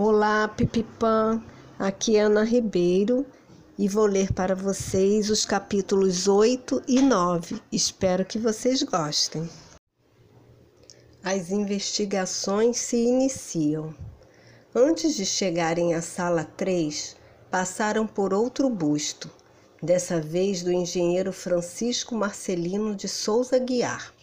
Olá, Pipipã. Aqui é Ana Ribeiro e vou ler para vocês os capítulos 8 e 9. Espero que vocês gostem. As investigações se iniciam. Antes de chegarem à sala 3, passaram por outro busto, dessa vez do engenheiro Francisco Marcelino de Souza Guiar.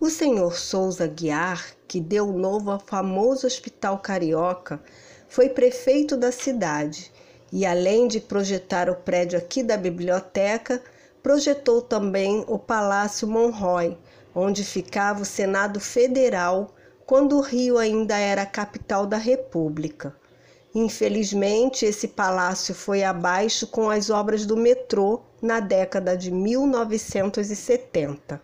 O senhor Souza Guiar, que deu novo ao famoso Hospital Carioca, foi prefeito da cidade e, além de projetar o prédio aqui da biblioteca, projetou também o Palácio Monroy, onde ficava o Senado Federal quando o Rio ainda era a capital da República. Infelizmente, esse palácio foi abaixo com as obras do metrô na década de 1970.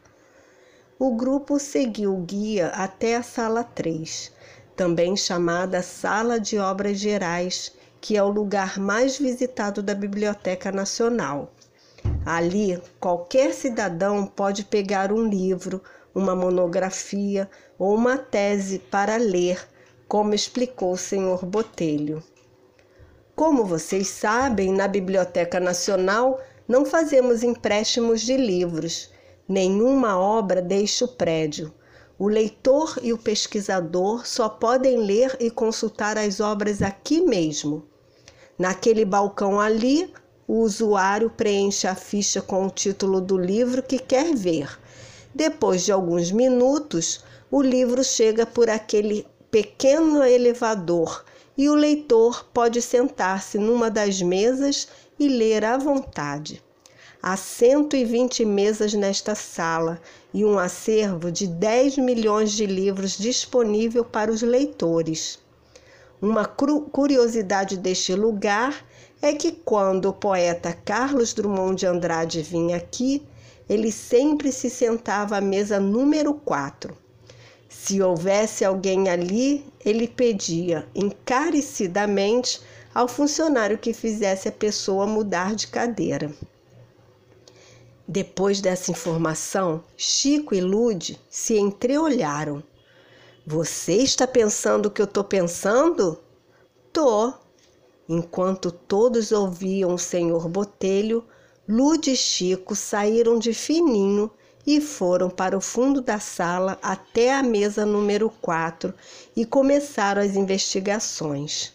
O grupo seguiu o guia até a sala 3, também chamada Sala de Obras Gerais, que é o lugar mais visitado da Biblioteca Nacional. Ali, qualquer cidadão pode pegar um livro, uma monografia ou uma tese para ler, como explicou o senhor Botelho. Como vocês sabem, na Biblioteca Nacional não fazemos empréstimos de livros Nenhuma obra deixa o prédio. O leitor e o pesquisador só podem ler e consultar as obras aqui mesmo. Naquele balcão ali, o usuário preenche a ficha com o título do livro que quer ver. Depois de alguns minutos, o livro chega por aquele pequeno elevador e o leitor pode sentar-se numa das mesas e ler à vontade. Há 120 mesas nesta sala e um acervo de 10 milhões de livros disponível para os leitores. Uma curiosidade deste lugar é que quando o poeta Carlos Drummond de Andrade vinha aqui, ele sempre se sentava à mesa número 4. Se houvesse alguém ali, ele pedia encarecidamente ao funcionário que fizesse a pessoa mudar de cadeira. Depois dessa informação, Chico e Lude se entreolharam. Você está pensando o que eu estou pensando? Tô. Enquanto todos ouviam o senhor Botelho, Lude e Chico saíram de fininho e foram para o fundo da sala até a mesa número 4 e começaram as investigações.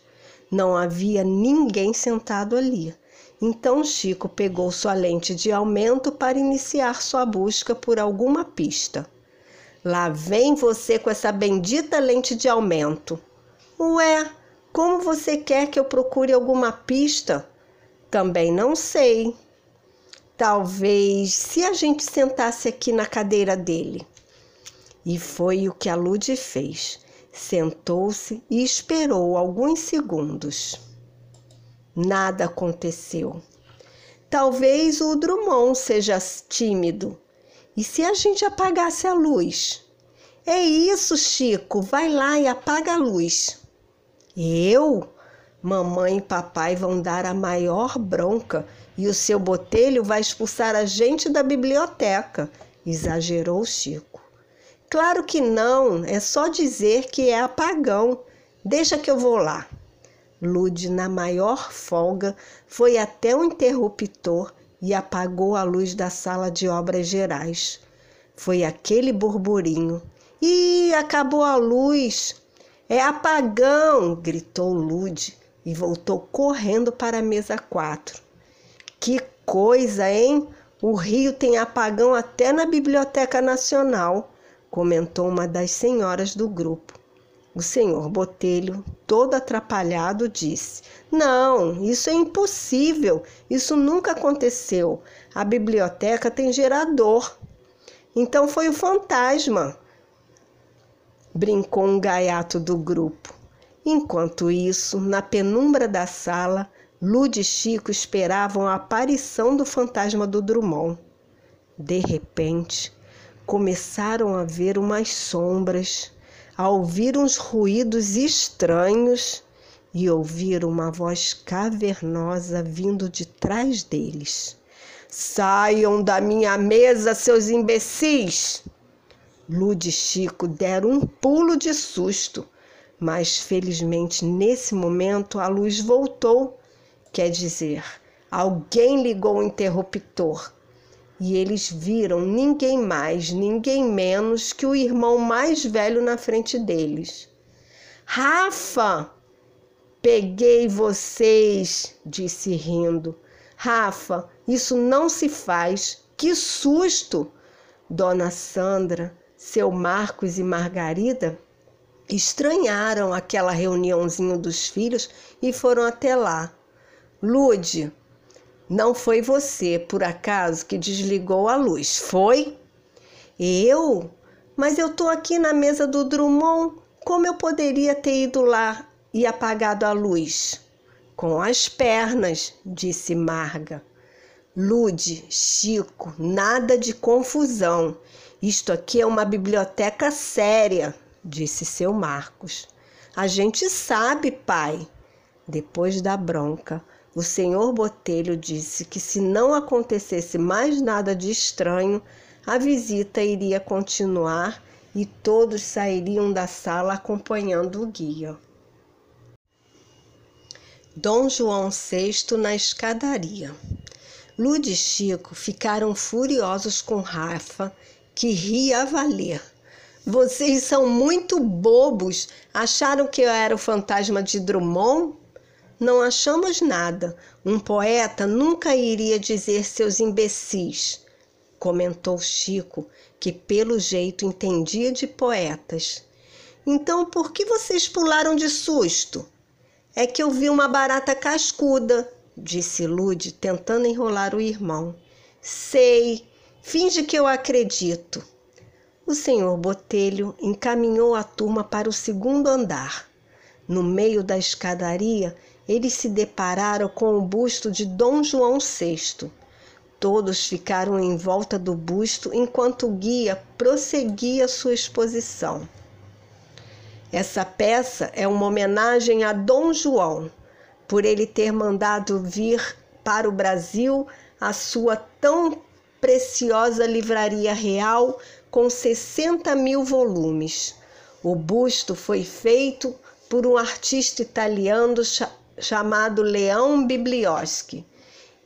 Não havia ninguém sentado ali. Então Chico pegou sua lente de aumento para iniciar sua busca por alguma pista. Lá vem você com essa bendita lente de aumento. Ué, como você quer que eu procure alguma pista? Também não sei. Talvez se a gente sentasse aqui na cadeira dele. E foi o que a Lude fez. Sentou-se e esperou alguns segundos. Nada aconteceu. Talvez o Drummond seja tímido. E se a gente apagasse a luz? É isso, Chico, vai lá e apaga a luz. Eu? Mamãe e papai vão dar a maior bronca e o seu botelho vai expulsar a gente da biblioteca, exagerou Chico. Claro que não, é só dizer que é apagão. Deixa que eu vou lá. Lude, na maior folga, foi até o interruptor e apagou a luz da sala de obras gerais. Foi aquele burburinho. Ih, acabou a luz! É apagão! gritou Lude e voltou correndo para a mesa 4. Que coisa, hein? O Rio tem apagão até na Biblioteca Nacional, comentou uma das senhoras do grupo. O senhor Botelho, todo atrapalhado, disse: Não, isso é impossível, isso nunca aconteceu. A biblioteca tem gerador. Então foi o fantasma, brincou um gaiato do grupo. Enquanto isso, na penumbra da sala, Lude e Chico esperavam a aparição do fantasma do Drummond. De repente, começaram a ver umas sombras a ouvir uns ruídos estranhos e ouvir uma voz cavernosa vindo de trás deles. Saiam da minha mesa, seus imbecis! Lude e Chico deram um pulo de susto. Mas felizmente nesse momento a luz voltou, quer dizer, alguém ligou o interruptor e eles viram ninguém mais, ninguém menos que o irmão mais velho na frente deles. Rafa! Peguei vocês, disse rindo. Rafa, isso não se faz. Que susto! Dona Sandra, seu Marcos e Margarida estranharam aquela reuniãozinha dos filhos e foram até lá. Lude, não foi você, por acaso, que desligou a luz, foi? Eu? Mas eu tô aqui na mesa do Drummond. Como eu poderia ter ido lá e apagado a luz? Com as pernas, disse Marga. Lude, Chico, nada de confusão. Isto aqui é uma biblioteca séria, disse seu Marcos. A gente sabe, pai. Depois da bronca, o senhor Botelho disse que se não acontecesse mais nada de estranho, a visita iria continuar e todos sairiam da sala acompanhando o guia. Dom João VI na escadaria. Lude e Chico ficaram furiosos com Rafa, que ria a valer. Vocês são muito bobos. Acharam que eu era o fantasma de Drummond? Não achamos nada. Um poeta nunca iria dizer seus imbecis, comentou Chico, que pelo jeito entendia de poetas. Então por que vocês pularam de susto? É que eu vi uma barata cascuda, disse Lude, tentando enrolar o irmão. Sei, finge que eu acredito. O senhor Botelho encaminhou a turma para o segundo andar. No meio da escadaria, eles se depararam com o busto de Dom João VI. Todos ficaram em volta do busto enquanto o guia prosseguia sua exposição. Essa peça é uma homenagem a Dom João, por ele ter mandado vir para o Brasil a sua tão preciosa livraria real com 60 mil volumes. O busto foi feito por um artista italiano chamado Leão Biblioschi,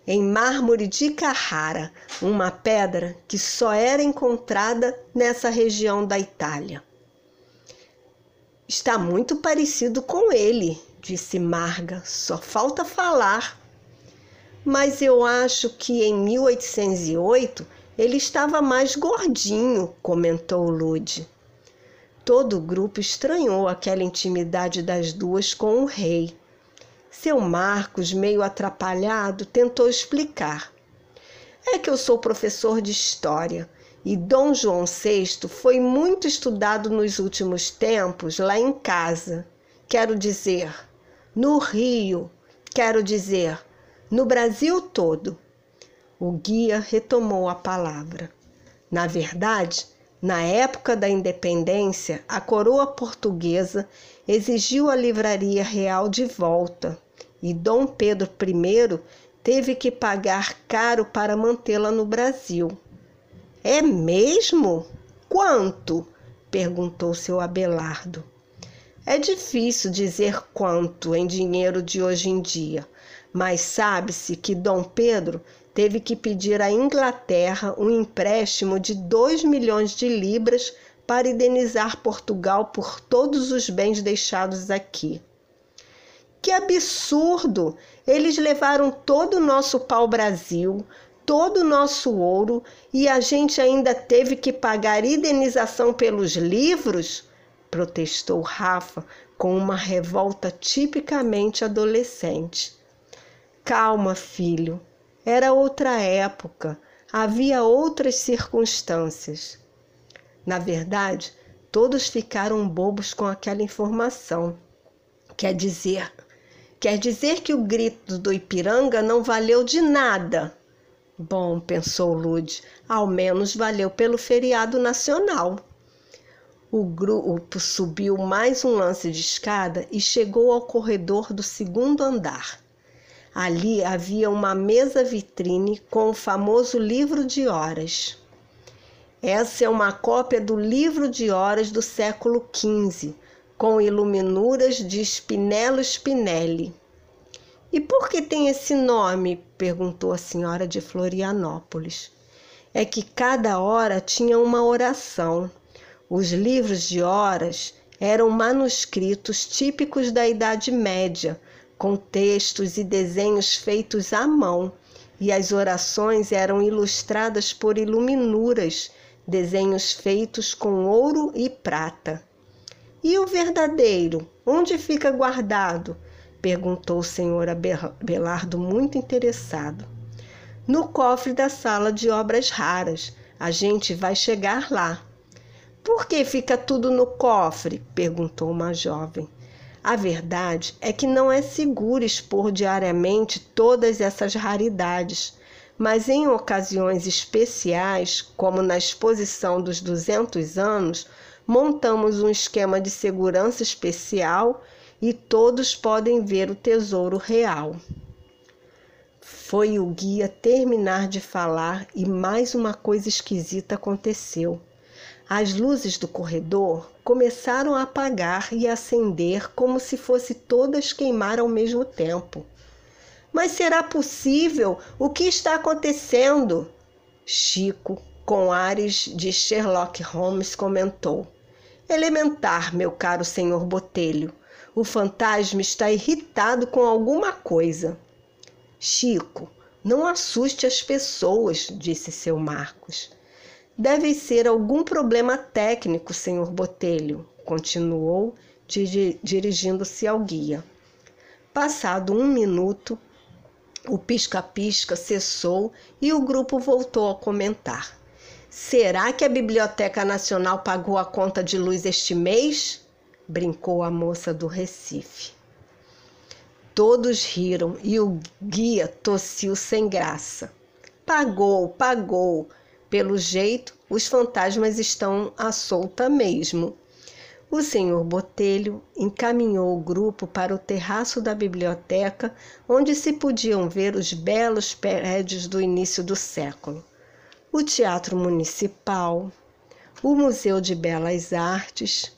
em mármore de Carrara, uma pedra que só era encontrada nessa região da Itália. Está muito parecido com ele, disse Marga, só falta falar. Mas eu acho que em 1808 ele estava mais gordinho, comentou Lude. Todo o grupo estranhou aquela intimidade das duas com o rei. Seu Marcos, meio atrapalhado, tentou explicar. É que eu sou professor de história e Dom João VI foi muito estudado nos últimos tempos lá em casa. Quero dizer, no Rio, quero dizer, no Brasil todo. O guia retomou a palavra. Na verdade, na época da independência, a coroa portuguesa exigiu a livraria real de volta e Dom Pedro I teve que pagar caro para mantê-la no Brasil. É mesmo? Quanto? perguntou seu Abelardo. É difícil dizer quanto em dinheiro de hoje em dia, mas sabe-se que Dom Pedro teve que pedir à Inglaterra um empréstimo de 2 milhões de libras para indenizar Portugal por todos os bens deixados aqui. Que absurdo! Eles levaram todo o nosso pau-brasil, todo o nosso ouro e a gente ainda teve que pagar indenização pelos livros? protestou Rafa com uma revolta tipicamente adolescente. Calma, filho. Era outra época, havia outras circunstâncias. Na verdade, todos ficaram bobos com aquela informação. Quer dizer, quer dizer que o grito do Ipiranga não valeu de nada. Bom, pensou Lude, ao menos valeu pelo feriado nacional. O grupo subiu mais um lance de escada e chegou ao corredor do segundo andar. Ali havia uma mesa vitrine com o famoso livro de horas. Essa é uma cópia do livro de horas do século XV, com iluminuras de Spinello Spinelli. E por que tem esse nome? perguntou a senhora de Florianópolis. É que cada hora tinha uma oração. Os livros de horas eram manuscritos típicos da Idade Média, com textos e desenhos feitos à mão, e as orações eram ilustradas por iluminuras, desenhos feitos com ouro e prata. E o verdadeiro, onde fica guardado? perguntou o senhor Abelardo, muito interessado. No cofre da sala de obras raras. A gente vai chegar lá. Por que fica tudo no cofre? perguntou uma jovem. A verdade é que não é seguro expor diariamente todas essas raridades, mas em ocasiões especiais, como na exposição dos 200 anos, montamos um esquema de segurança especial e todos podem ver o tesouro real. Foi o guia terminar de falar e mais uma coisa esquisita aconteceu. As luzes do corredor começaram a apagar e acender como se fosse todas queimar ao mesmo tempo. Mas será possível? O que está acontecendo? Chico, com ares de Sherlock Holmes, comentou. Elementar, meu caro senhor Botelho. O fantasma está irritado com alguma coisa. Chico, não assuste as pessoas, disse seu Marcos. Deve ser algum problema técnico, senhor Botelho, continuou, dirigindo-se ao guia. Passado um minuto, o pisca-pisca cessou e o grupo voltou a comentar. Será que a Biblioteca Nacional pagou a conta de luz este mês? brincou a moça do Recife. Todos riram e o guia tossiu sem graça. Pagou, pagou, pelo jeito, os fantasmas estão à solta mesmo. O senhor Botelho encaminhou o grupo para o terraço da biblioteca, onde se podiam ver os belos prédios do início do século. O Teatro Municipal, o Museu de Belas Artes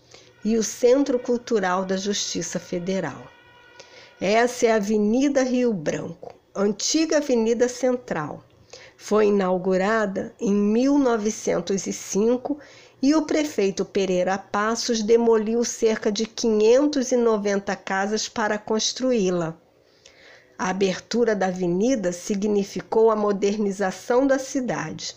e o Centro Cultural da Justiça Federal. Essa é a Avenida Rio Branco, antiga Avenida Central foi inaugurada em 1905 e o prefeito Pereira Passos demoliu cerca de 590 casas para construí-la. A abertura da avenida significou a modernização da cidade.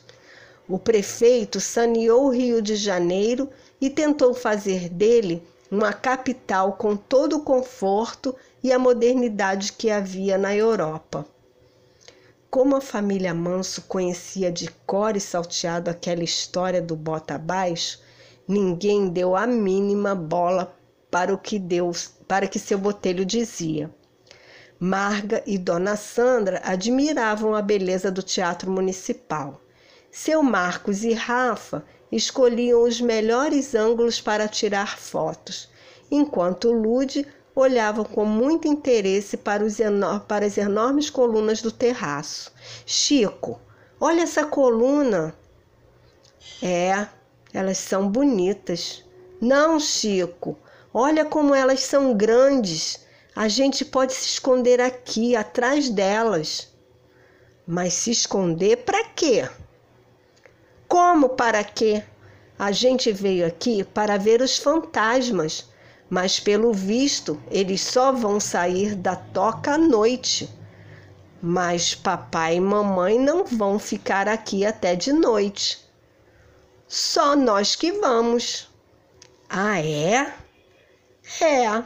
O prefeito saneou o Rio de Janeiro e tentou fazer dele uma capital com todo o conforto e a modernidade que havia na Europa. Como a família Manso conhecia de cor e salteado aquela história do bota abaixo, ninguém deu a mínima bola para o que Deus, para que seu botelho dizia. Marga e Dona Sandra admiravam a beleza do teatro municipal. Seu Marcos e Rafa escolhiam os melhores ângulos para tirar fotos, enquanto Lude olhavam com muito interesse para, para as enormes colunas do terraço. Chico, olha essa coluna. É, elas são bonitas. Não, Chico, olha como elas são grandes. A gente pode se esconder aqui, atrás delas. Mas se esconder para quê? Como para quê? A gente veio aqui para ver os fantasmas mas pelo visto eles só vão sair da toca à noite. Mas papai e mamãe não vão ficar aqui até de noite. Só nós que vamos. Ah, é? É.